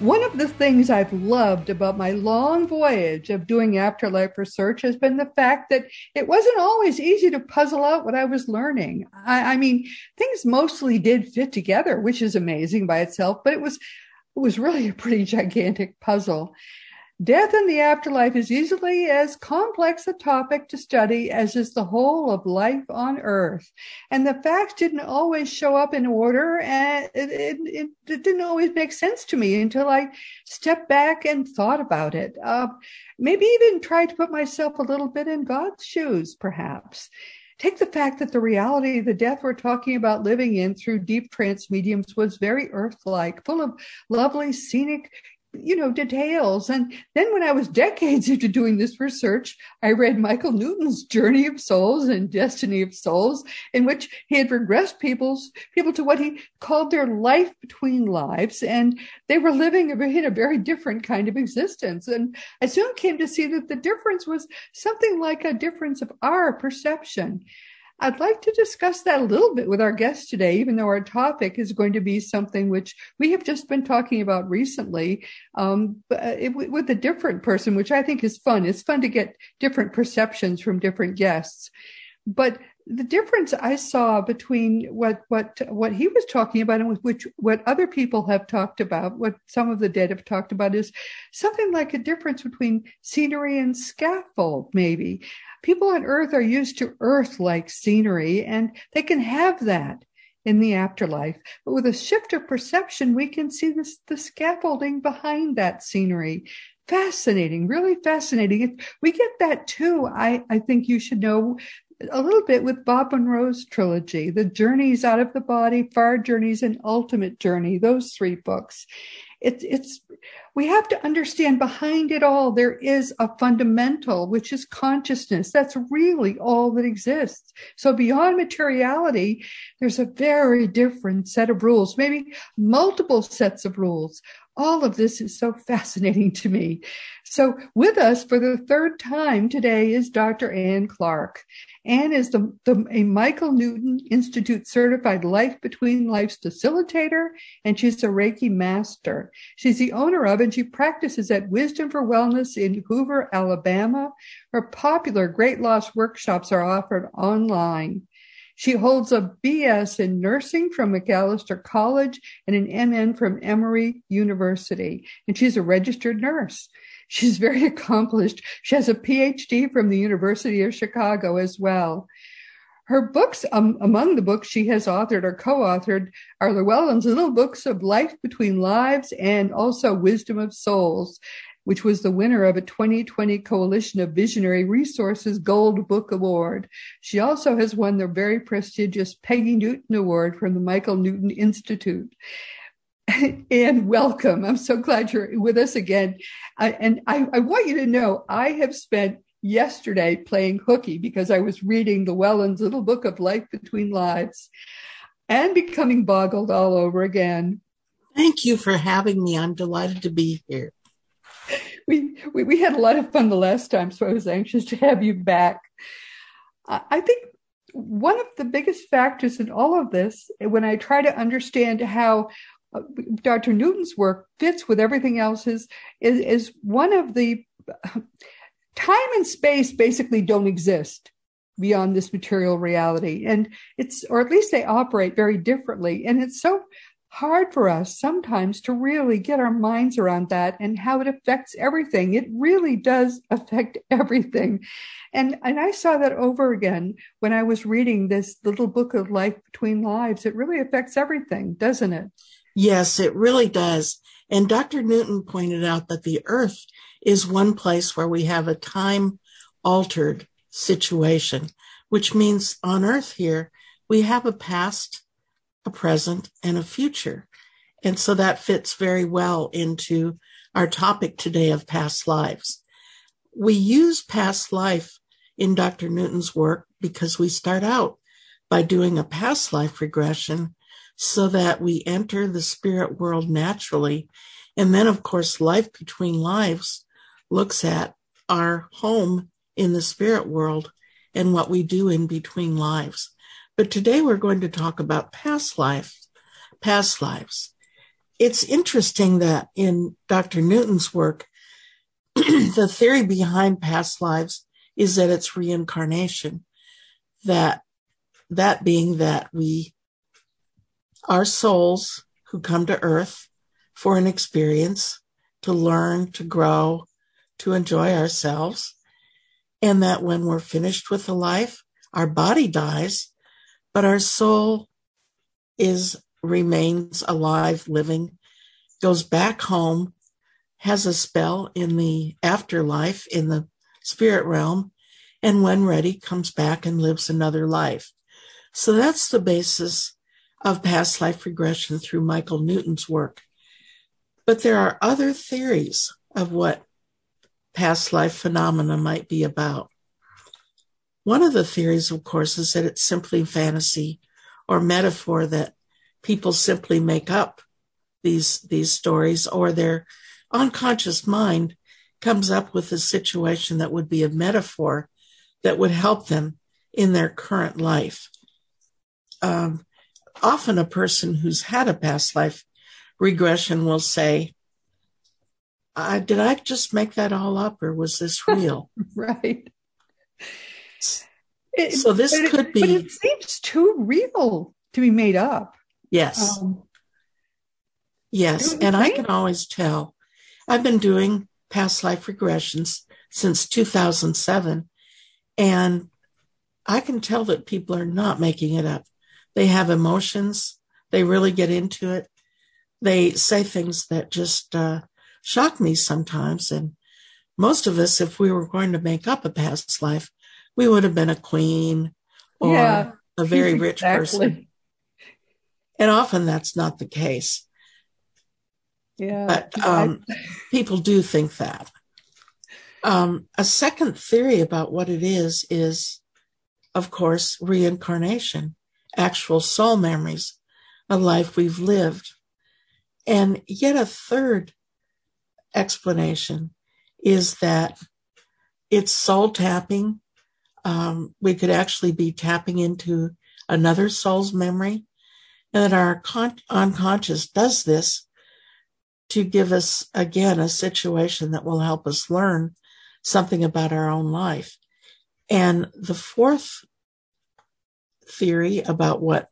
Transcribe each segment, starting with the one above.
One of the things I've loved about my long voyage of doing afterlife research has been the fact that it wasn't always easy to puzzle out what I was learning. I, I mean, things mostly did fit together, which is amazing by itself, but it was it was really a pretty gigantic puzzle. Death in the afterlife is easily as complex a topic to study as is the whole of life on earth. And the facts didn't always show up in order and it, it, it didn't always make sense to me until I stepped back and thought about it. Uh, maybe even tried to put myself a little bit in God's shoes, perhaps. Take the fact that the reality of the death we're talking about living in through deep trance mediums was very earth-like, full of lovely scenic you know, details. And then when I was decades into doing this research, I read Michael Newton's Journey of Souls and Destiny of Souls, in which he had regressed people's people to what he called their life between lives. And they were living in a very different kind of existence. And I soon came to see that the difference was something like a difference of our perception. I'd like to discuss that a little bit with our guest today, even though our topic is going to be something which we have just been talking about recently um, it, with a different person, which I think is fun. It's fun to get different perceptions from different guests. But the difference I saw between what what what he was talking about and which what other people have talked about, what some of the dead have talked about, is something like a difference between scenery and scaffold. Maybe people on Earth are used to Earth-like scenery, and they can have that in the afterlife. But with a shift of perception, we can see this the scaffolding behind that scenery fascinating, really fascinating. We get that too. I, I think you should know a little bit with Bob Monroe's trilogy, The Journeys Out of the Body, Far Journeys, and Ultimate Journey, those three books. It's, it's, we have to understand behind it all, there is a fundamental, which is consciousness. That's really all that exists. So beyond materiality, there's a very different set of rules, maybe multiple sets of rules all of this is so fascinating to me. So with us for the third time today is Dr. Ann Clark. Ann is the, the, a Michael Newton Institute certified life between lives facilitator, and she's a Reiki master. She's the owner of and she practices at Wisdom for Wellness in Hoover, Alabama. Her popular Great Loss workshops are offered online. She holds a BS in nursing from McAllister College and an MN from Emory University, and she's a registered nurse. She's very accomplished. She has a PhD from the University of Chicago as well. Her books, um, among the books she has authored or co-authored, are Llewellyn's Little Books of Life Between Lives and also Wisdom of Souls which was the winner of a 2020 Coalition of Visionary Resources Gold Book Award. She also has won the very prestigious Peggy Newton Award from the Michael Newton Institute. and welcome. I'm so glad you're with us again. I, and I, I want you to know I have spent yesterday playing hooky because I was reading Llewellyn's little book of life between lives and becoming boggled all over again. Thank you for having me. I'm delighted to be here we, we, we had a lot of fun the last time, so I was anxious to have you back. I think one of the biggest factors in all of this, when I try to understand how uh, Dr. Newton's work fits with everything else, is, is, is one of the time and space basically don't exist beyond this material reality and it's or at least they operate very differently and it's so hard for us sometimes to really get our minds around that and how it affects everything. It really does affect everything. And, and I saw that over again when I was reading this little book of life between lives. It really affects everything, doesn't it? Yes, it really does. And Dr. Newton pointed out that the earth is one place where we have a time altered situation, which means on earth here, we have a past, a present, and a future. And so that fits very well into our topic today of past lives. We use past life in Dr. Newton's work because we start out by doing a past life regression so that we enter the spirit world naturally. And then, of course, life between lives looks at our home in the spirit world and what we do in between lives. But today we're going to talk about past life, past lives. It's interesting that in Dr. Newton's work, the theory behind past lives is that it's reincarnation. That, that being that we are souls who come to earth for an experience to learn, to grow, to enjoy ourselves. And that when we're finished with the life, our body dies, but our soul is remains alive, living, goes back home, has a spell in the afterlife, in the spirit realm, and when ready, comes back and lives another life. So that's the basis of past life regression through Michael Newton's work. But there are other theories of what past life phenomena might be about. One of the theories, of course, is that it's simply fantasy or metaphor that people simply make up these, these stories or their unconscious mind comes up with a situation that would be a metaphor that would help them in their current life. Um, often a person who's had a past life regression will say, uh, did I just make that all up or was this real? right. So this it, could be. But it seems too real to be made up. Yes. Um, yes. And I can always tell. I've been doing past life regressions since 2007. And I can tell that people are not making it up. They have emotions. They really get into it. They say things that just uh, shock me sometimes. And most of us, if we were going to make up a past life, we would have been a queen or yeah, a very rich exactly. person. And often that's not the case. Yeah. But um, people do think that. Um, a second theory about what it is is, of course, reincarnation, actual soul memories, a life we've lived. And yet a third explanation is that it's soul tapping. Um, we could actually be tapping into another soul's memory, and that our con- unconscious does this to give us again a situation that will help us learn something about our own life. And the fourth theory about what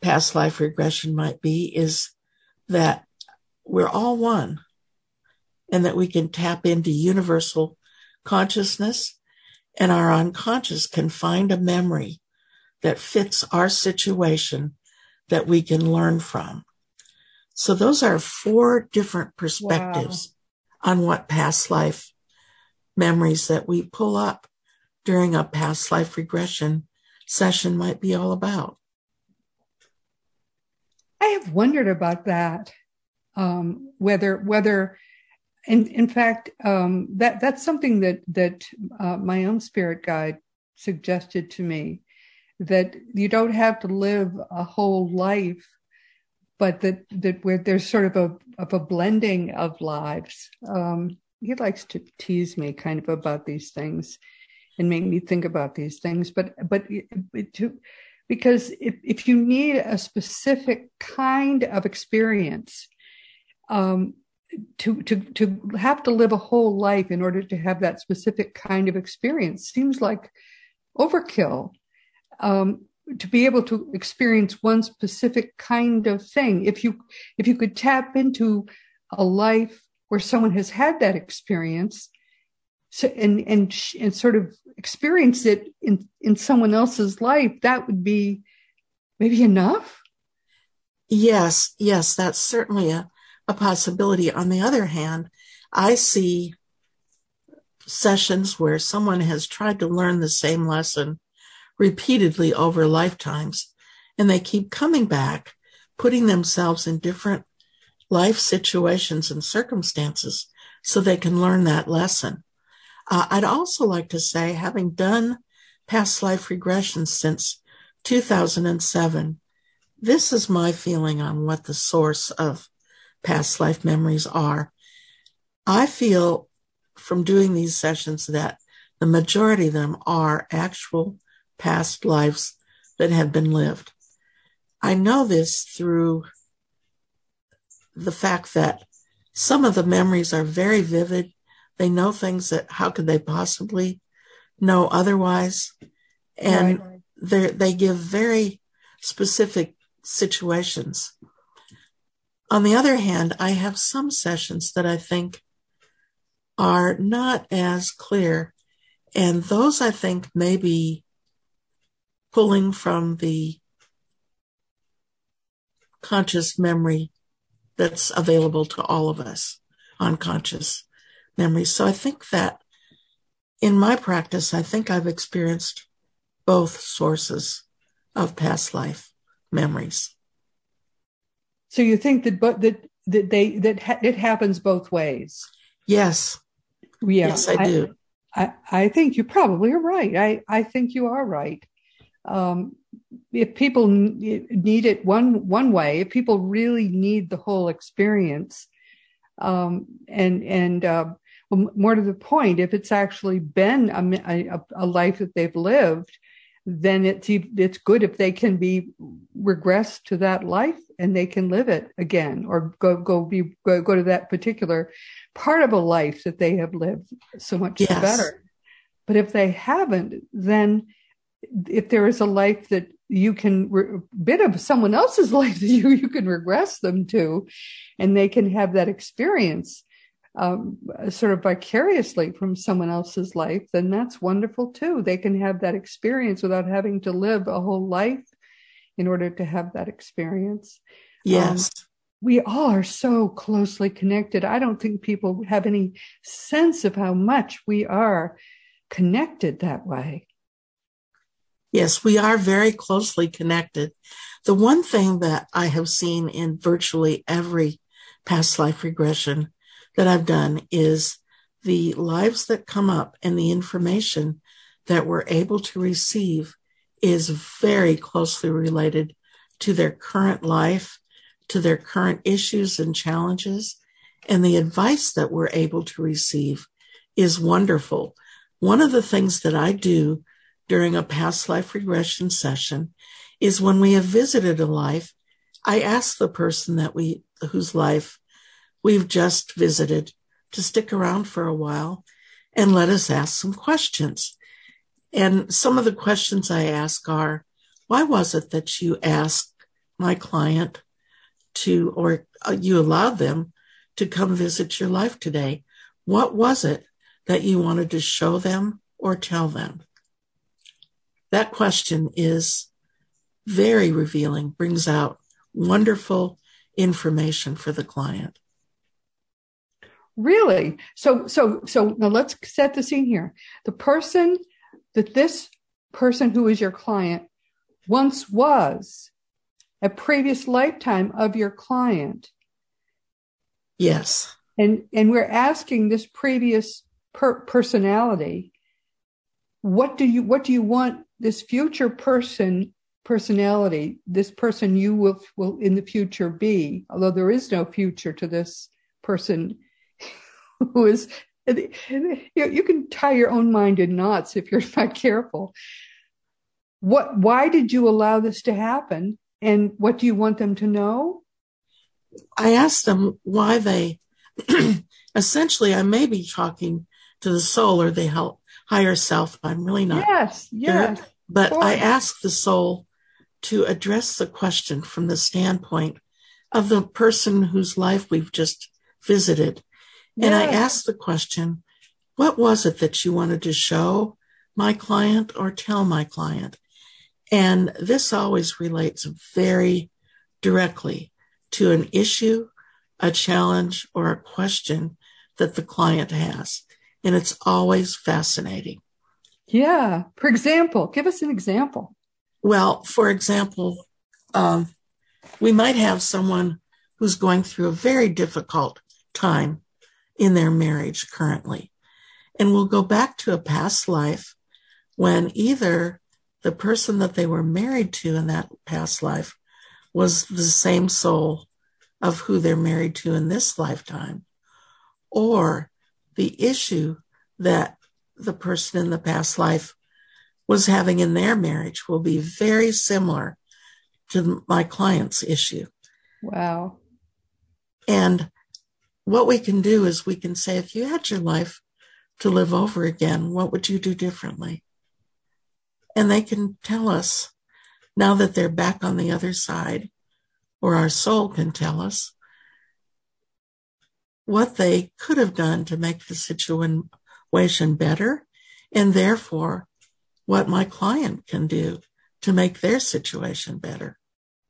past life regression might be is that we're all one and that we can tap into universal consciousness and our unconscious can find a memory that fits our situation that we can learn from. So those are four different perspectives wow. on what past life memories that we pull up during a past life regression session might be all about. I have wondered about that. Um, whether whether in in fact um, that that's something that that uh, my own spirit guide suggested to me that you don't have to live a whole life but that that where there's sort of a of a blending of lives. Um, he likes to tease me kind of about these things and make me think about these things but but to because if, if you need a specific kind of experience um, to to to have to live a whole life in order to have that specific kind of experience seems like overkill. Um, to be able to experience one specific kind of thing, if you if you could tap into a life where someone has had that experience, so, and and and sort of experience it in in someone else's life, that would be maybe enough. Yes, yes, that's certainly a a possibility. On the other hand, I see sessions where someone has tried to learn the same lesson repeatedly over lifetimes and they keep coming back, putting themselves in different life situations and circumstances so they can learn that lesson. Uh, I'd also like to say, having done past life regressions since 2007, this is my feeling on what the source of past life memories are. I feel from doing these sessions that the majority of them are actual past lives that have been lived. I know this through the fact that some of the memories are very vivid. They know things that how could they possibly know otherwise? And right. they give very specific situations. On the other hand, I have some sessions that I think are not as clear. And those I think may be pulling from the conscious memory that's available to all of us, unconscious memory. So I think that in my practice, I think I've experienced both sources of past life memories. So you think that, but that, that they, that ha- it happens both ways? Yes. Yeah, yes, I do. I, I think you probably are right. I, I think you are right. Um, if people need it one one way, if people really need the whole experience, um, and and uh, well, more to the point, if it's actually been a, a, a, life that they've lived, then it's it's good if they can be regressed to that life and they can live it again, or go go be go, go to that particular part of a life that they have lived. So much yes. better. But if they haven't, then if there is a life that you can re- bit of someone else's life that you you can regress them to, and they can have that experience um, sort of vicariously from someone else's life, then that's wonderful too. They can have that experience without having to live a whole life in order to have that experience. Yes. Um, we all are so closely connected. I don't think people have any sense of how much we are connected that way. Yes, we are very closely connected. The one thing that I have seen in virtually every past life regression that I've done is the lives that come up and the information that we're able to receive is very closely related to their current life, to their current issues and challenges. And the advice that we're able to receive is wonderful. One of the things that I do during a past life regression session is when we have visited a life, I ask the person that we, whose life we've just visited to stick around for a while and let us ask some questions. And some of the questions I ask are, why was it that you asked my client to, or you allowed them to come visit your life today? What was it that you wanted to show them or tell them? That question is very revealing, brings out wonderful information for the client. Really? So, so, so now let's set the scene here. The person that this person who is your client once was a previous lifetime of your client. Yes. And, and we're asking this previous per- personality, what do you, what do you want this future person personality, this person you will will in the future be, although there is no future to this person who is you can tie your own mind in knots if you're not careful. What why did you allow this to happen? And what do you want them to know? I asked them why they essentially I may be talking to the soul or the higher self. I'm really not. Yes, yes. But I ask the soul to address the question from the standpoint of the person whose life we've just visited. And I ask the question, what was it that you wanted to show my client or tell my client? And this always relates very directly to an issue, a challenge, or a question that the client has. And it's always fascinating. Yeah. For example, give us an example. Well, for example, um, we might have someone who's going through a very difficult time in their marriage currently. And will go back to a past life when either the person that they were married to in that past life was the same soul of who they're married to in this lifetime, or the issue that the person in the past life was having in their marriage will be very similar to my client's issue. Wow. And what we can do is we can say, if you had your life to live over again, what would you do differently? And they can tell us now that they're back on the other side, or our soul can tell us what they could have done to make the situation better, and therefore what my client can do to make their situation better.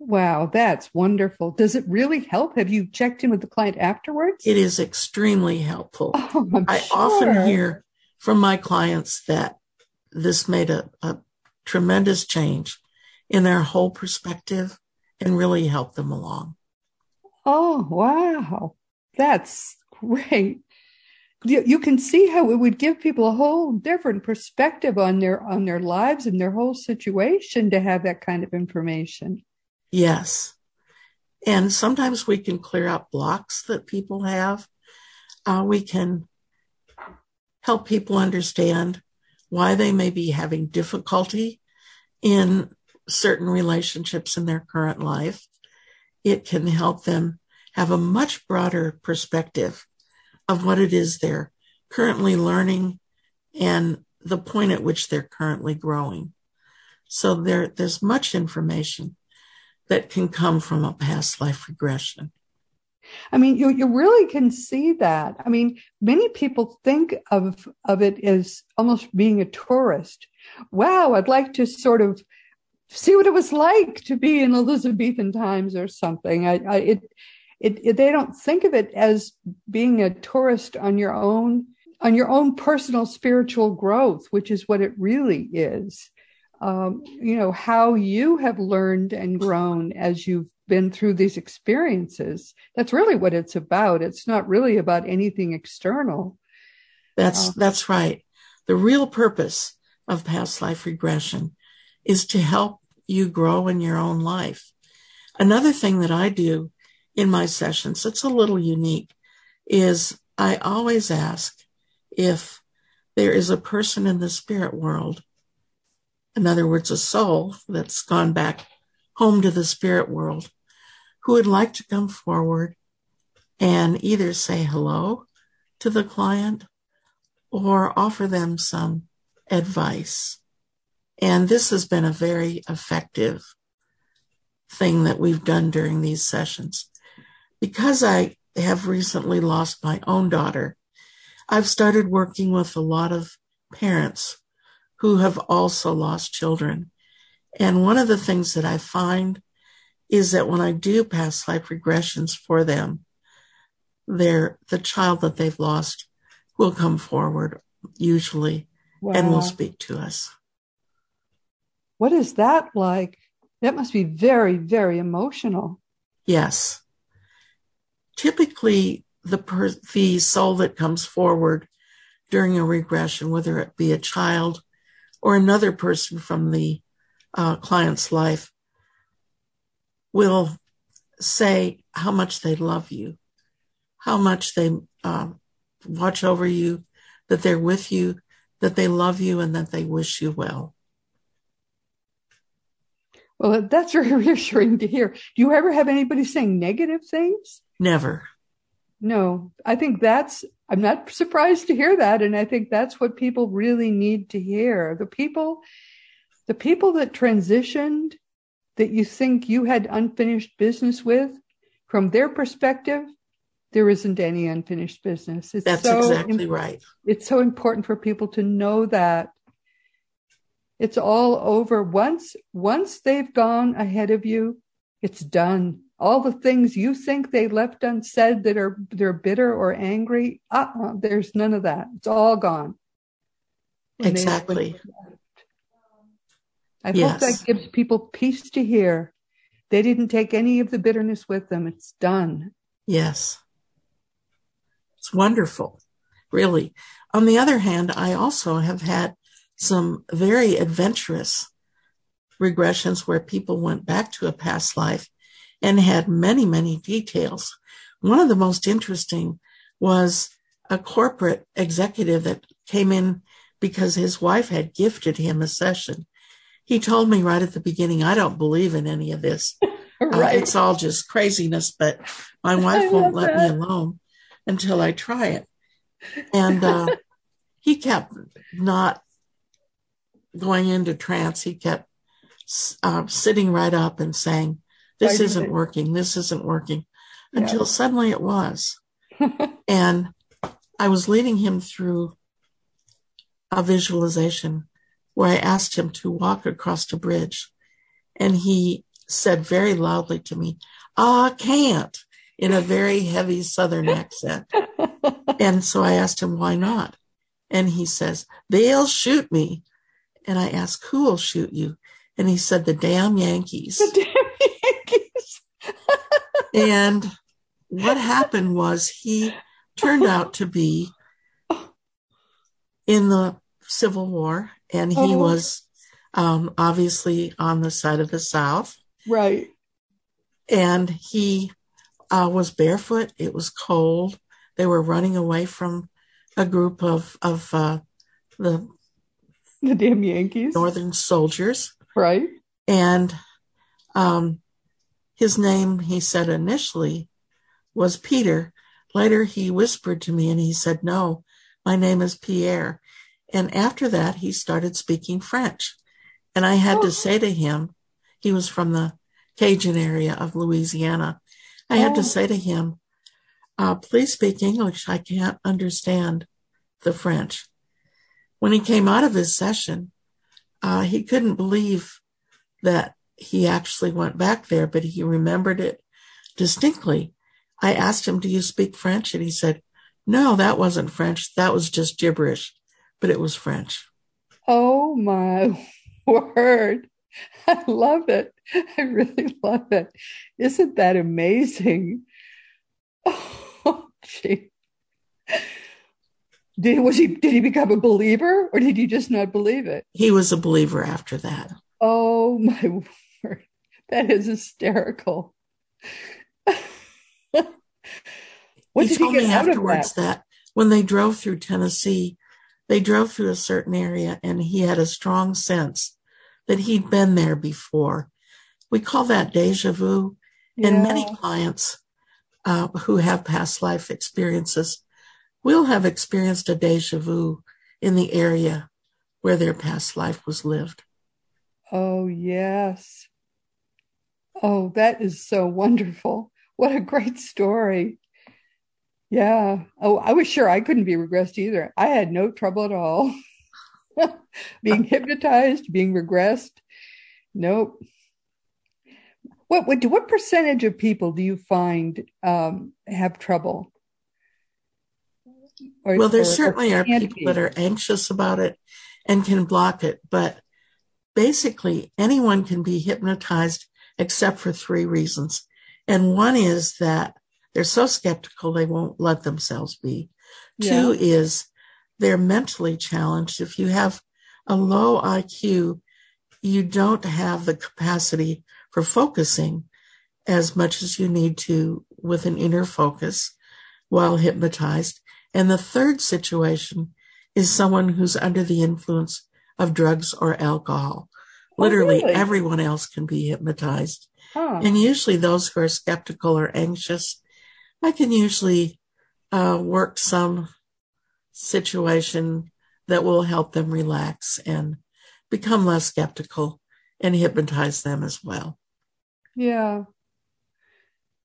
Wow, that's wonderful. Does it really help? Have you checked in with the client afterwards? It is extremely helpful. Oh, I sure. often hear from my clients that this made a, a tremendous change in their whole perspective and really helped them along. Oh, wow. That's great. You, you can see how it would give people a whole different perspective on their on their lives and their whole situation to have that kind of information. Yes. And sometimes we can clear out blocks that people have. Uh, we can help people understand why they may be having difficulty in certain relationships in their current life. It can help them have a much broader perspective of what it is they're currently learning and the point at which they're currently growing. So there, there's much information that can come from a past life regression. I mean, you, you really can see that. I mean, many people think of, of it as almost being a tourist. Wow, I'd like to sort of see what it was like to be in Elizabethan times or something. I, I it, it, it, they don't think of it as being a tourist on your own, on your own personal spiritual growth, which is what it really is. Um, you know, how you have learned and grown as you've been through these experiences. That's really what it's about. It's not really about anything external. That's uh, that's right. The real purpose of past life regression is to help you grow in your own life. Another thing that I do in my sessions, it's a little unique, is I always ask if there is a person in the spirit world, in other words, a soul that's gone back home to the spirit world, who would like to come forward and either say hello to the client or offer them some advice. And this has been a very effective thing that we've done during these sessions. Because I have recently lost my own daughter, I've started working with a lot of parents who have also lost children. And one of the things that I find is that when I do past life regressions for them, their the child that they've lost will come forward usually wow. and will speak to us. What is that like? That must be very, very emotional. Yes. Typically, the per- the soul that comes forward during a regression, whether it be a child or another person from the uh, client's life, will say how much they love you, how much they uh, watch over you, that they're with you, that they love you, and that they wish you well. Well, that's very reassuring to hear. Do you ever have anybody saying negative things? Never. No, I think that's, I'm not surprised to hear that. And I think that's what people really need to hear. The people, the people that transitioned that you think you had unfinished business with, from their perspective, there isn't any unfinished business. It's That's so exactly imp- right. It's so important for people to know that it's all over. Once, once they've gone ahead of you, it's done. All the things you think they left unsaid that are, they're bitter or angry. Uh-uh, there's none of that. It's all gone. Exactly. I yes. hope that gives people peace to hear They didn't take any of the bitterness with them. It's done. Yes. It's wonderful, really. On the other hand, I also have had some very adventurous regressions where people went back to a past life and had many, many details. One of the most interesting was a corporate executive that came in because his wife had gifted him a session. He told me right at the beginning, I don't believe in any of this. right. Uh, it's all just craziness, but my wife won't let that. me alone until I try it. And uh, he kept not going into trance. He kept uh, sitting right up and saying, This isn't working. This isn't working. Yeah. Until suddenly it was. and I was leading him through a visualization where I asked him to walk across a bridge. And he said very loudly to me, I can't, in a very heavy Southern accent. and so I asked him, why not? And he says, they'll shoot me. And I asked, who will shoot you? And he said, the damn Yankees. The damn Yankees. And what happened was he turned out to be in the Civil War and he oh. was um, obviously on the side of the South. Right. And he uh, was barefoot. It was cold. They were running away from a group of, of uh, the the damn Yankees, Northern soldiers. Right. And um, his name, he said initially, was Peter. Later, he whispered to me and he said, No, my name is Pierre. And after that, he started speaking French. And I had oh. to say to him, he was from the Cajun area of Louisiana. I oh. had to oh. say to him, uh, please speak English. I can't understand the French. When he came out of his session, uh, he couldn't believe that he actually went back there, but he remembered it distinctly. I asked him, do you speak French? And he said, no, that wasn't French. That was just gibberish, but it was French. Oh my word. I love it. I really love it. Isn't that amazing? Oh, gee. Did was he did he become a believer or did he just not believe it? He was a believer after that. Oh my word. That is hysterical. what he did told he me afterwards that? that when they drove through Tennessee, they drove through a certain area and he had a strong sense that he'd been there before. We call that deja vu. Yeah. And many clients uh, who have past life experiences will have experienced a deja vu in the area where their past life was lived. Oh, yes. Oh, that is so wonderful. What a great story. Yeah. Oh, I was sure I couldn't be regressed either. I had no trouble at all. being hypnotized, being regressed. Nope. What what what percentage of people do you find um, have trouble? Or, well, there or, certainly or are people be. that are anxious about it and can block it, but basically anyone can be hypnotized except for three reasons. And one is that they're so skeptical they won't let themselves be. Yeah. Two is they're mentally challenged. If you have a low IQ, you don't have the capacity for focusing as much as you need to with an inner focus while hypnotized. And the third situation is someone who's under the influence of drugs or alcohol. Oh, Literally really? everyone else can be hypnotized. Huh. And usually those who are skeptical or anxious, I can usually uh, work some situation that will help them relax and become less skeptical and hypnotize them as well. Yeah.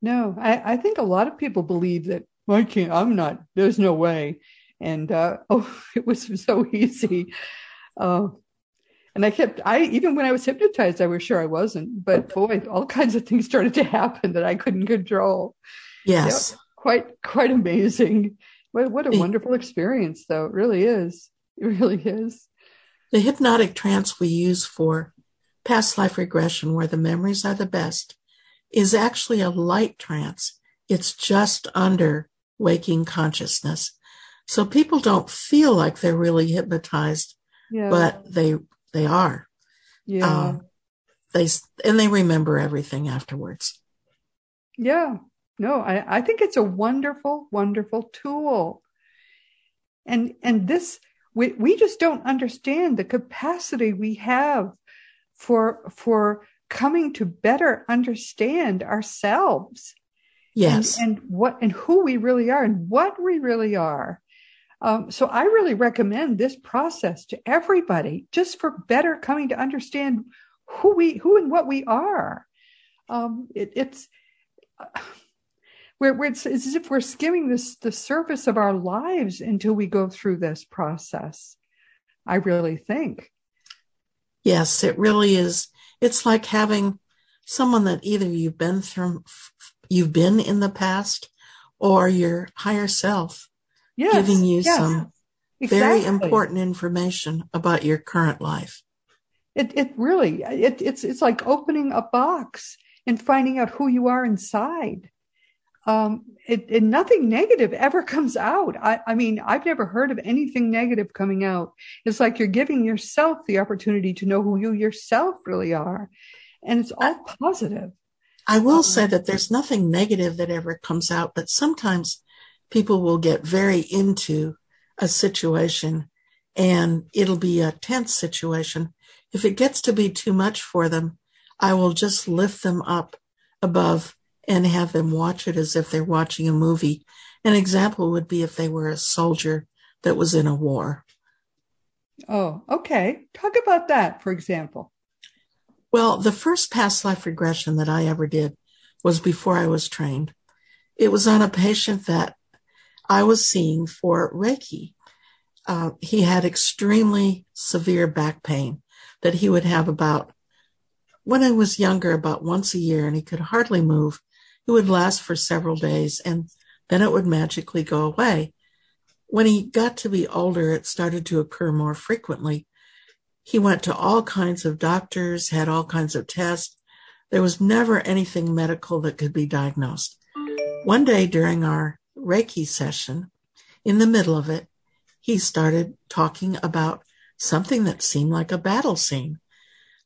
No, I, I think a lot of people believe that I can't, I'm not, there's no way. And uh, oh, it was so easy. Uh, and I kept, I, even when I was hypnotized, I was sure I wasn't. But boy, all kinds of things started to happen that I couldn't control. Yes. Yeah, quite, quite amazing. What, what a wonderful experience, though. It really is. It really is. The hypnotic trance we use for past life regression, where the memories are the best, is actually a light trance. It's just under waking consciousness. So people don't feel like they're really hypnotized, yeah. but they they are. Yeah. Um, they and they remember everything afterwards. Yeah. No, I, I think it's a wonderful, wonderful tool. And and this we we just don't understand the capacity we have for for coming to better understand ourselves. Yes. And, and what and who we really are and what we really are. Um, so I really recommend this process to everybody just for better coming to understand who we who and what we are. Um, it, it's uh, where, where it's, it's, as if we're skimming this the surface of our lives until we go through this process. I really think. Yes, it really is. It's like having someone that either you've been through, you've been in the past, or your higher self yes, giving you yes, some exactly. very important information about your current life. It it really it, it's it's like opening a box and finding out who you are inside. Um, it, it, nothing negative ever comes out. I, I mean, I've never heard of anything negative coming out. It's like you're giving yourself the opportunity to know who you yourself really are, and it's all positive. I will um, say that there's nothing negative that ever comes out, but sometimes people will get very into a situation and it'll be a tense situation. If it gets to be too much for them, I will just lift them up above and have them watch it as if they're watching a movie. An example would be if they were a soldier that was in a war. Oh, okay. Talk about that, for example. Well, the first past life regression that I ever did was before I was trained. It was on a patient that I was seeing for Reiki. Uh, he had extremely severe back pain that he would have about when I was younger, about once a year, and he could hardly move. It would last for several days and then it would magically go away. When he got to be older, it started to occur more frequently. He went to all kinds of doctors, had all kinds of tests. There was never anything medical that could be diagnosed. One day during our Reiki session, in the middle of it, he started talking about something that seemed like a battle scene.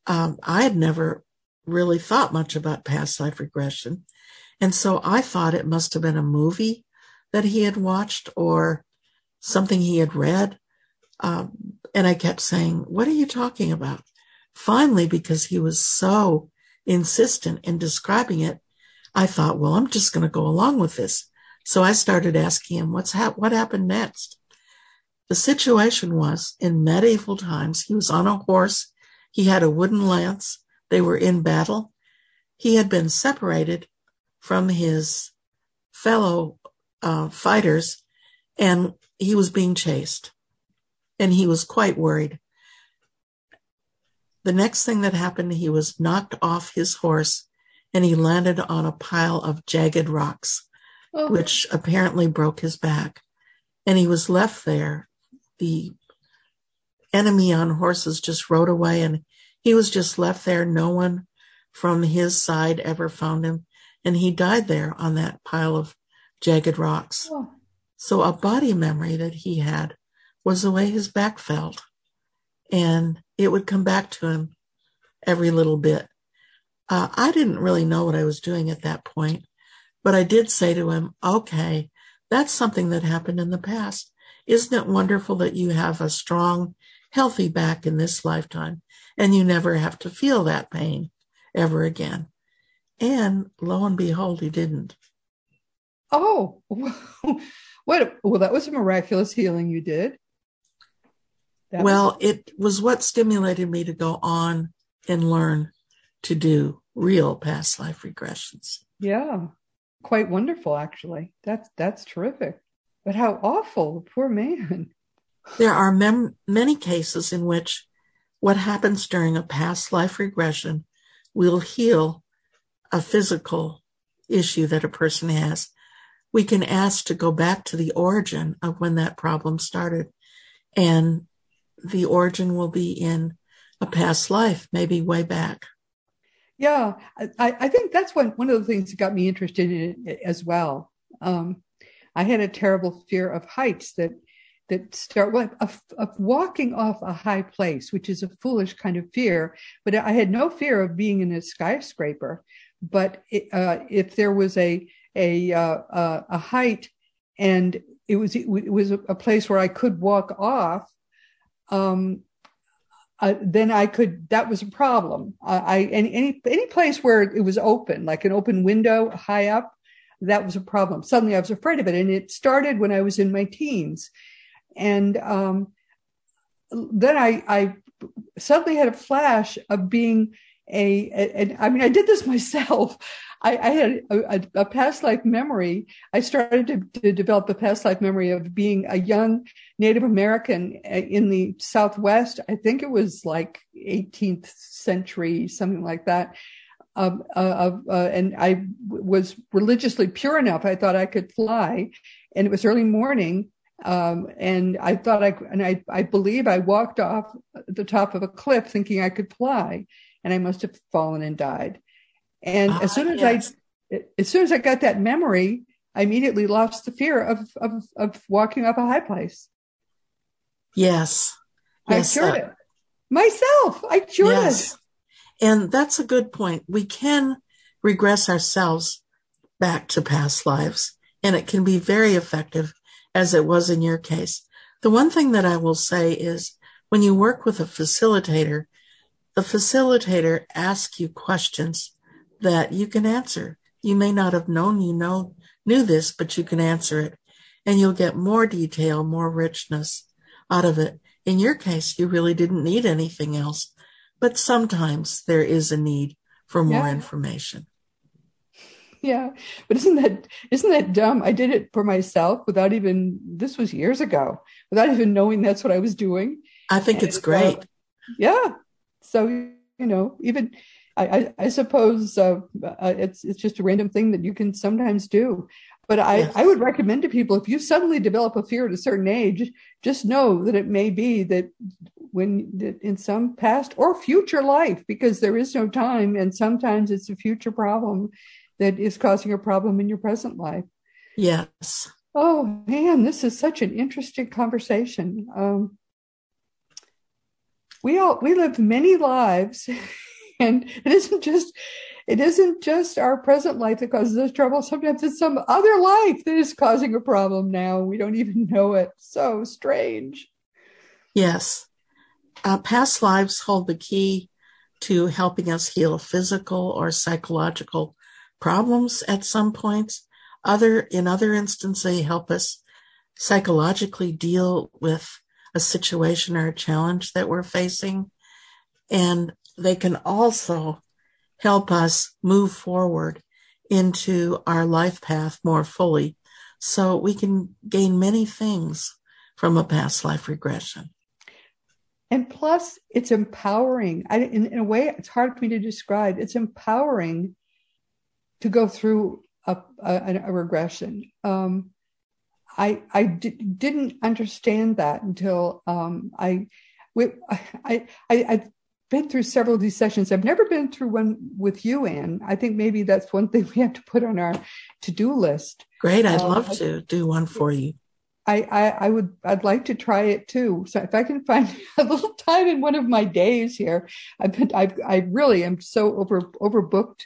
Um, I had never really thought much about past life regression. And so I thought it must have been a movie that he had watched or something he had read. Um, and I kept saying, What are you talking about? Finally, because he was so insistent in describing it, I thought, Well, I'm just going to go along with this. So I started asking him, what's hap- what happened next? The situation was in medieval times, he was on a horse. He had a wooden lance. They were in battle. He had been separated from his fellow uh, fighters and he was being chased and he was quite worried. The next thing that happened, he was knocked off his horse and he landed on a pile of jagged rocks oh. which apparently broke his back. And he was left there. The enemy on horses just rode away and he was just left there. No one from his side ever found him. And he died there on that pile of jagged rocks. Oh. So a body memory that he had was the way his back felt. And it would come back to him every little bit. Uh, I didn't really know what I was doing at that point. But I did say to him, okay, that's something that happened in the past. Isn't it wonderful that you have a strong, healthy back in this lifetime and you never have to feel that pain ever again? And lo and behold, he didn't. Oh, what? Well, that was a miraculous healing you did. That well, was- it was what stimulated me to go on and learn to do real past life regressions. Yeah quite wonderful, actually. That's that's terrific. But how awful, poor man. There are mem- many cases in which what happens during a past life regression will heal a physical issue that a person has. We can ask to go back to the origin of when that problem started. And the origin will be in a past life, maybe way back. Yeah, I, I think that's one one of the things that got me interested in it as well. Um, I had a terrible fear of heights that that start well, of, of walking off a high place, which is a foolish kind of fear. But I had no fear of being in a skyscraper. But it, uh, if there was a a uh, a height and it was it was a place where I could walk off, um, uh, then I could. That was a problem. I any any any place where it was open, like an open window high up, that was a problem. Suddenly, I was afraid of it, and it started when I was in my teens, and um, then I I suddenly had a flash of being a, a, I mean, I did this myself. I, I had a, a, past life memory. I started to, to, develop a past life memory of being a young Native American uh, in the Southwest. I think it was like 18th century, something like that. Um, uh, uh, and I was religiously pure enough. I thought I could fly, and it was early morning. Um, and I thought I, and I, I believe I walked off the top of a cliff thinking I could fly and I must have fallen and died. And as soon as yes. I, as soon as I got that memory, I immediately lost the fear of of of walking up a high place. Yes, yes I cured uh, it myself. I cured yes. it. And that's a good point. We can regress ourselves back to past lives, and it can be very effective, as it was in your case. The one thing that I will say is when you work with a facilitator, the facilitator asks you questions that you can answer. You may not have known you know knew this, but you can answer it and you'll get more detail, more richness out of it. In your case, you really didn't need anything else, but sometimes there is a need for more yeah. information. Yeah, but isn't that isn't that dumb? I did it for myself without even this was years ago, without even knowing that's what I was doing. I think and it's great. Yeah, so you know, even I, I, suppose uh, uh, it's it's just a random thing that you can sometimes do. But I, yes. I would recommend to people if you suddenly develop a fear at a certain age, just know that it may be that when that in some past or future life, because there is no time, and sometimes it's a future problem that is causing a problem in your present life. Yes. Oh man, this is such an interesting conversation. Um, we all we live many lives and it isn't just it isn't just our present life that causes us trouble. Sometimes it's some other life that is causing a problem now. We don't even know it. So strange. Yes. Uh, past lives hold the key to helping us heal physical or psychological problems at some points other in other instances they help us psychologically deal with a situation or a challenge that we're facing. And they can also help us move forward into our life path more fully. So we can gain many things from a past life regression. And plus, it's empowering. I, in, in, a way, it's hard for me to describe. It's empowering to go through a, a, a regression. Um, I I d- didn't understand that until um, I, I I I've been through several of these sessions. I've never been through one with you, Ann. I think maybe that's one thing we have to put on our to do list. Great, I'd um, love to do one for you. I, I, I would I'd like to try it too. So if I can find a little time in one of my days here, I've been I I really am so over overbooked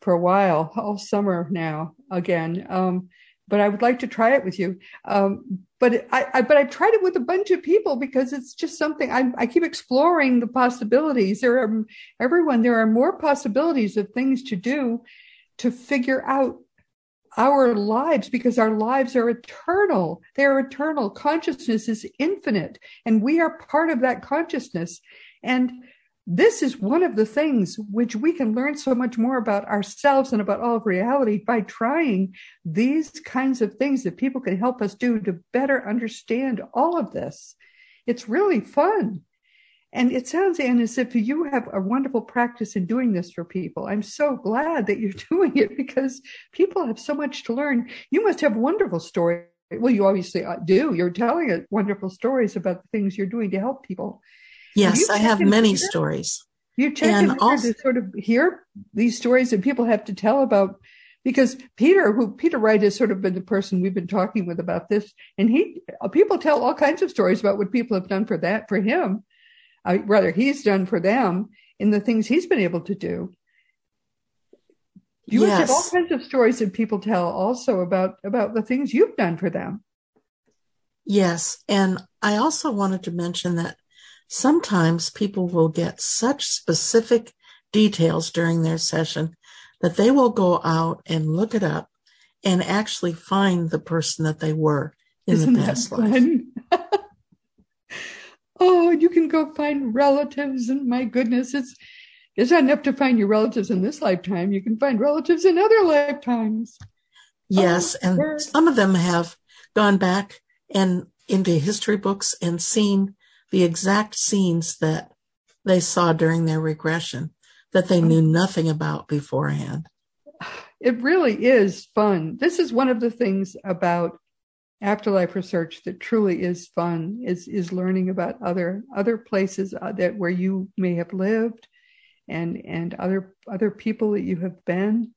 for a while all summer now again. Um, but I would like to try it with you. Um, but I, I, but I've tried it with a bunch of people because it's just something I, I keep exploring the possibilities. There are everyone. There are more possibilities of things to do to figure out our lives because our lives are eternal. They are eternal. Consciousness is infinite, and we are part of that consciousness. And this is one of the things which we can learn so much more about ourselves and about all of reality by trying these kinds of things that people can help us do to better understand all of this. It's really fun. And it sounds, Ann, as if you have a wonderful practice in doing this for people. I'm so glad that you're doing it because people have so much to learn. You must have wonderful stories. Well, you obviously uh, do. You're telling wonderful stories about the things you're doing to help people. Yes, I have many stories. You check and in also, to sort of hear these stories that people have to tell about because Peter, who Peter Wright has sort of been the person we've been talking with about this, and he people tell all kinds of stories about what people have done for that for him, uh, rather he's done for them in the things he's been able to do. You yes. have all kinds of stories that people tell also about about the things you've done for them. Yes, and I also wanted to mention that sometimes people will get such specific details during their session that they will go out and look it up and actually find the person that they were in Isn't the past life. oh, you can go find relatives, and my goodness, it's it's not enough to find your relatives in this lifetime. You can find relatives in other lifetimes. Yes, oh, and some of them have gone back and into history books and seen the exact scenes that they saw during their regression that they knew nothing about beforehand. It really is fun. This is one of the things about afterlife research that truly is fun is is learning about other other places uh, that where you may have lived and and other other people that you have been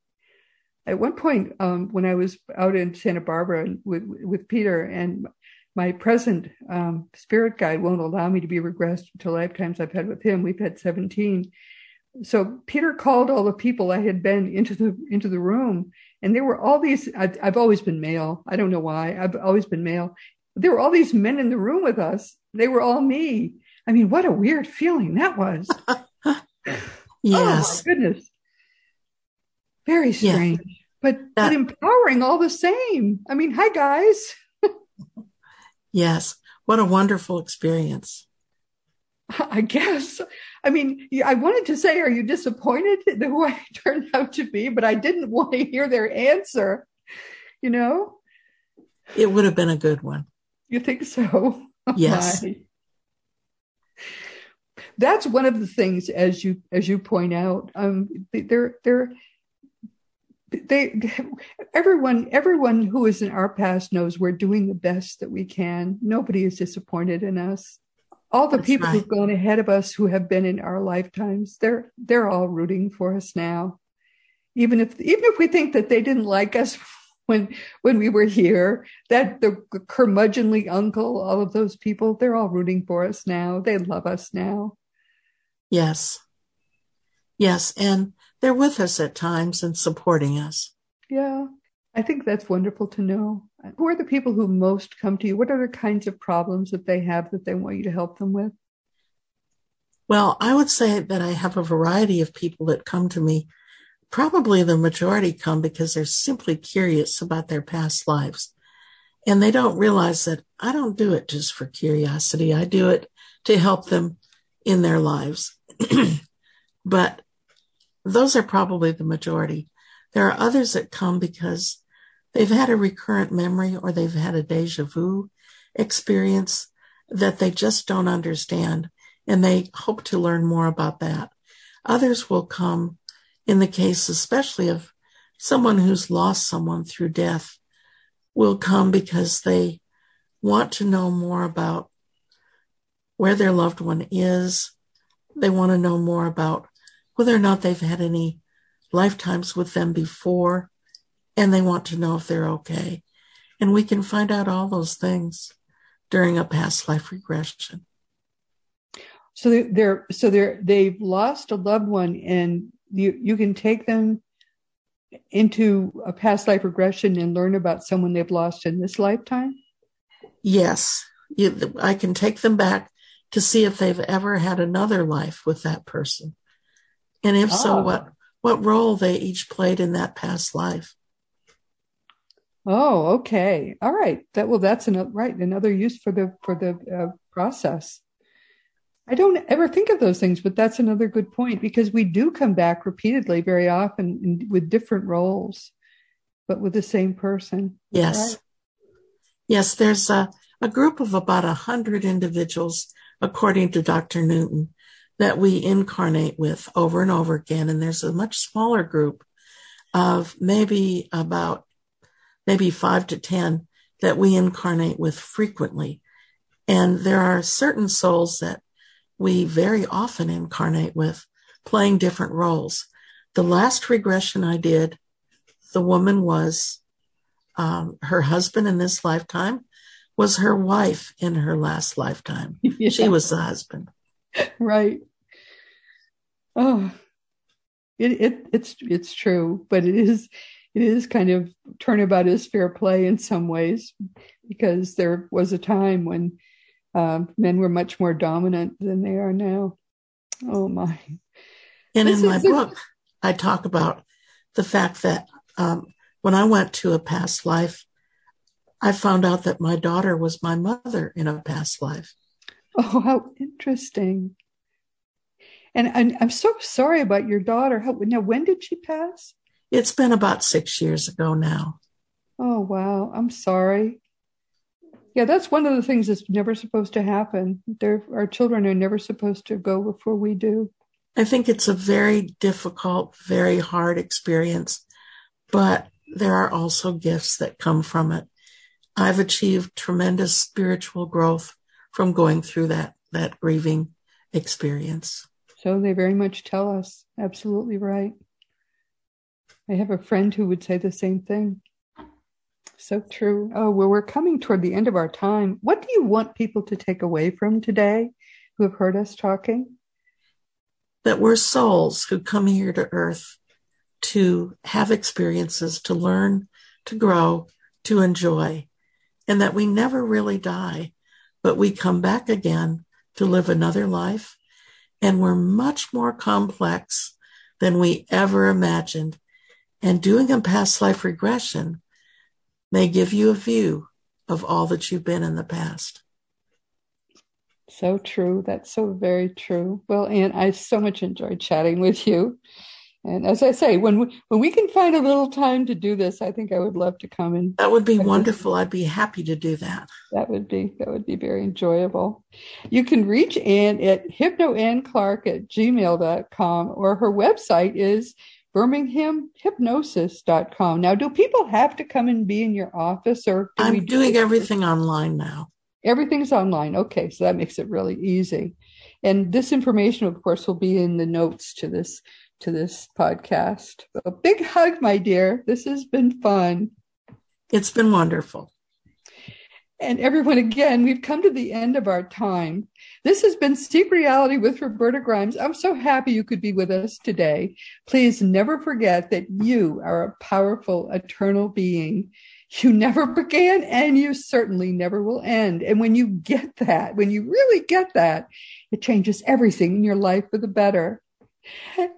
at one point um, when i was out in santa barbara with with peter and my present um, spirit guide won't allow me to be regressed to lifetimes I've had with him. We've had 17. So Peter called all the people I had been into the into the room, and there were all these. I've, I've always been male. I don't know why. I've always been male. There were all these men in the room with us. They were all me. I mean, what a weird feeling that was. yes. Oh my goodness. Very strange, yeah. but but empowering all the same. I mean, hi guys. Yes. What a wonderful experience. I guess. I mean, I wanted to say, are you disappointed in who I turned out to be? But I didn't want to hear their answer, you know? It would have been a good one. You think so? Yes. That's one of the things, as you as you point out, um, they're they're they everyone everyone who is in our past knows we're doing the best that we can. Nobody is disappointed in us. All the That's people who've gone ahead of us who have been in our lifetimes they're they're all rooting for us now. Even if even if we think that they didn't like us when when we were here that the curmudgeonly uncle all of those people they're all rooting for us now. They love us now. Yes. Yes and they're with us at times and supporting us. Yeah, I think that's wonderful to know. Who are the people who most come to you? What are the kinds of problems that they have that they want you to help them with? Well, I would say that I have a variety of people that come to me. Probably the majority come because they're simply curious about their past lives. And they don't realize that I don't do it just for curiosity. I do it to help them in their lives. but those are probably the majority. There are others that come because they've had a recurrent memory or they've had a deja vu experience that they just don't understand and they hope to learn more about that. Others will come in the case, especially of someone who's lost someone through death, will come because they want to know more about where their loved one is. They want to know more about whether or not they've had any lifetimes with them before, and they want to know if they're okay. And we can find out all those things during a past life regression. So they're so they're they've lost a loved one, and you you can take them into a past life regression and learn about someone they've lost in this lifetime. Yes, you, I can take them back to see if they've ever had another life with that person. And if oh. so, what what role they each played in that past life. Oh, okay. All right. That well, that's another right. Another use for the for the uh, process. I don't ever think of those things, but that's another good point because we do come back repeatedly, very often in, with different roles, but with the same person. Yes. Right? Yes. There's a, a group of about a hundred individuals, according to Dr. Newton, that we incarnate with over and over again. And there's a much smaller group of maybe about maybe five to 10 that we incarnate with frequently. And there are certain souls that we very often incarnate with, playing different roles. The last regression I did, the woman was um, her husband in this lifetime, was her wife in her last lifetime. Yeah. She was the husband. Right. Oh, it, it it's it's true, but it is it is kind of turnabout is fair play in some ways because there was a time when um, men were much more dominant than they are now. Oh my! And this in my book, I talk about the fact that um, when I went to a past life, I found out that my daughter was my mother in a past life. Oh, how interesting! And, and I'm so sorry about your daughter. How, now, when did she pass? It's been about six years ago now. Oh, wow. I'm sorry. Yeah, that's one of the things that's never supposed to happen. There, our children are never supposed to go before we do. I think it's a very difficult, very hard experience, but there are also gifts that come from it. I've achieved tremendous spiritual growth from going through that, that grieving experience. So they very much tell us. Absolutely right. I have a friend who would say the same thing. So true. Oh, well, we're coming toward the end of our time. What do you want people to take away from today who have heard us talking? That we're souls who come here to earth to have experiences, to learn, to grow, to enjoy, and that we never really die, but we come back again to live another life. And we're much more complex than we ever imagined and doing a past life regression may give you a view of all that you've been in the past. So true. That's so very true. Well, Ann, I so much enjoyed chatting with you. And as I say, when we, when we can find a little time to do this, I think I would love to come and. That would be wonderful. I'd be happy to do that. That would be that would be very enjoyable. You can reach Ann at hypnoannclark at gmail.com or her website is birminghamhypnosis.com. Now, do people have to come and be in your office or do I'm doing do everything online now. Everything's online. Okay, so that makes it really easy. And this information, of course, will be in the notes to this to this podcast. A big hug, my dear. This has been fun. It's been wonderful. And everyone, again, we've come to the end of our time. This has been Seek Reality with Roberta Grimes. I'm so happy you could be with us today. Please never forget that you are a powerful, eternal being. You never began and you certainly never will end. And when you get that, when you really get that, it changes everything in your life for the better.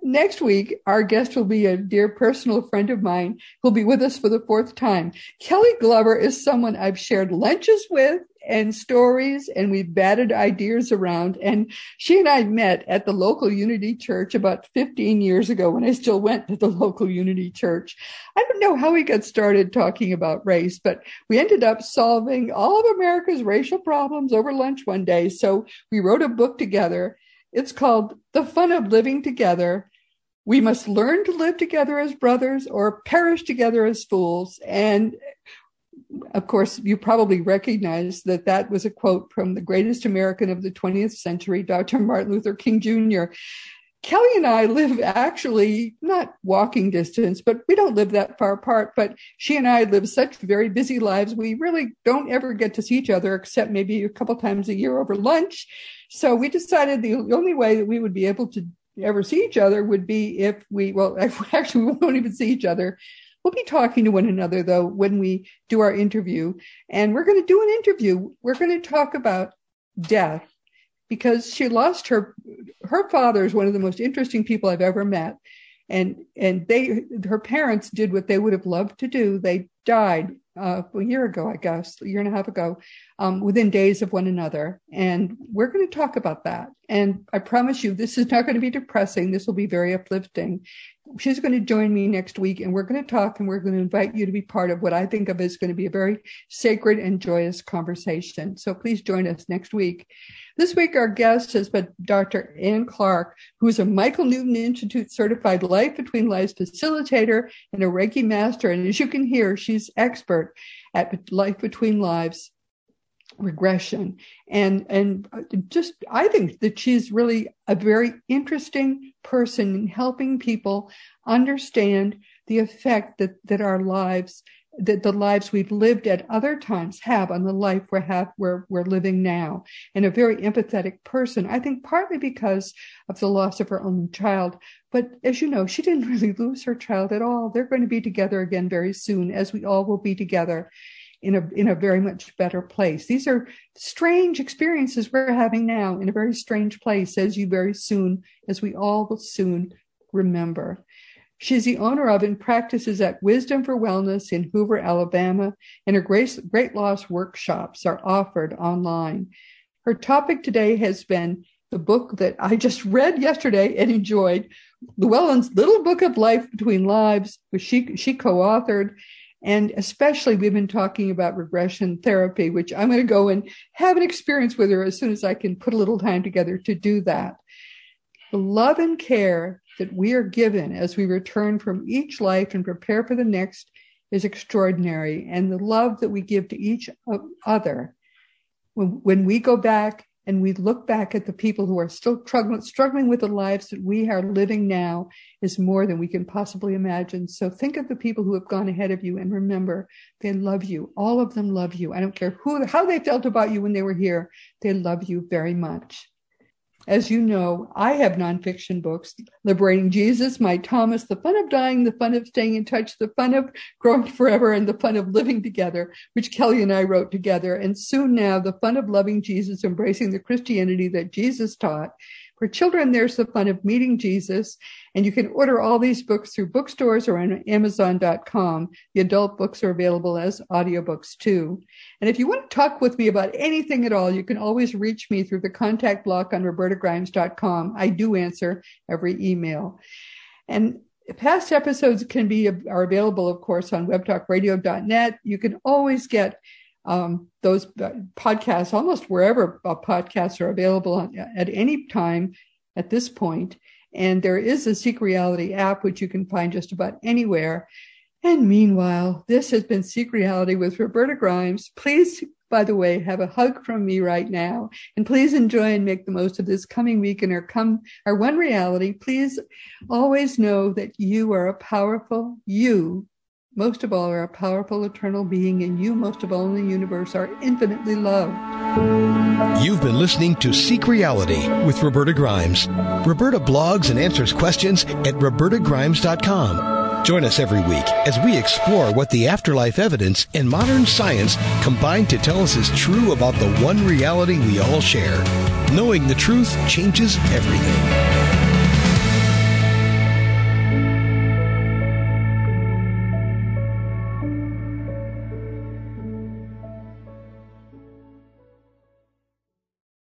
Next week, our guest will be a dear personal friend of mine who'll be with us for the fourth time. Kelly Glover is someone I've shared lunches with and stories and we've batted ideas around. And she and I met at the local Unity Church about 15 years ago when I still went to the local Unity Church. I don't know how we got started talking about race, but we ended up solving all of America's racial problems over lunch one day. So we wrote a book together it's called The Fun of Living Together. We must learn to live together as brothers or perish together as fools. And of course, you probably recognize that that was a quote from the greatest American of the 20th century, Dr. Martin Luther King Jr. Kelly and I live actually not walking distance, but we don't live that far apart. But she and I live such very busy lives. We really don't ever get to see each other except maybe a couple times a year over lunch. So we decided the only way that we would be able to ever see each other would be if we, well, actually, we won't even see each other. We'll be talking to one another though when we do our interview. And we're going to do an interview. We're going to talk about death because she lost her her father is one of the most interesting people I've ever met. And and they her parents did what they would have loved to do. They died uh, a year ago, I guess, a year and a half ago, um, within days of one another. And we're going to talk about that. And I promise you, this is not going to be depressing. This will be very uplifting. She's going to join me next week and we're going to talk and we're going to invite you to be part of what I think of as going to be a very sacred and joyous conversation. So please join us next week. This week, our guest has been Dr. Ann Clark, who is a Michael Newton Institute certified Life Between Lives facilitator and a Reiki master. And as you can hear, she's expert at Life Between Lives. Regression. And and uh, just i think that she's really a very interesting person in helping people understand the effect that that our lives that the lives we've lived at other times have on the life we're have we're, we're living now. And a very empathetic person i think partly because of the loss of her own child. But as you know she didn't really lose her child at all. They're going to be together again very soon as we all will be together in a in a very much better place. These are strange experiences we're having now in a very strange place, as you very soon, as we all will soon remember. She's the owner of and practices at Wisdom for Wellness in Hoover, Alabama, and her great, great loss workshops are offered online. Her topic today has been the book that I just read yesterday and enjoyed, Llewellyn's Little Book of Life Between Lives, which she, she co-authored. And especially, we've been talking about regression therapy, which I'm going to go and have an experience with her as soon as I can put a little time together to do that. The love and care that we are given as we return from each life and prepare for the next is extraordinary. And the love that we give to each other when, when we go back and we look back at the people who are still struggling, struggling with the lives that we are living now is more than we can possibly imagine. So think of the people who have gone ahead of you and remember they love you. All of them love you. I don't care who, how they felt about you when they were here. They love you very much. As you know, I have nonfiction books, Liberating Jesus, My Thomas, The Fun of Dying, The Fun of Staying in Touch, The Fun of Growing Forever, and The Fun of Living Together, which Kelly and I wrote together. And soon now, The Fun of Loving Jesus, Embracing the Christianity that Jesus taught. For children, there's the fun of meeting Jesus, and you can order all these books through bookstores or on Amazon.com. The adult books are available as audiobooks too. And if you want to talk with me about anything at all, you can always reach me through the contact block on robertagrimes.com. I do answer every email. And past episodes can be are available, of course, on webtalkradio.net. You can always get um, those podcasts almost wherever podcasts are available at any time at this point. And there is a Seek Reality app, which you can find just about anywhere. And meanwhile, this has been Seek Reality with Roberta Grimes. Please, by the way, have a hug from me right now. And please enjoy and make the most of this coming week and our come, our one reality. Please always know that you are a powerful, you most of all are a powerful eternal being, and you, most of all in the universe, are infinitely loved. You've been listening to Seek Reality with Roberta Grimes. Roberta blogs and answers questions at robertagrimes.com. Join us every week as we explore what the afterlife evidence and modern science combine to tell us is true about the one reality we all share. Knowing the truth changes everything.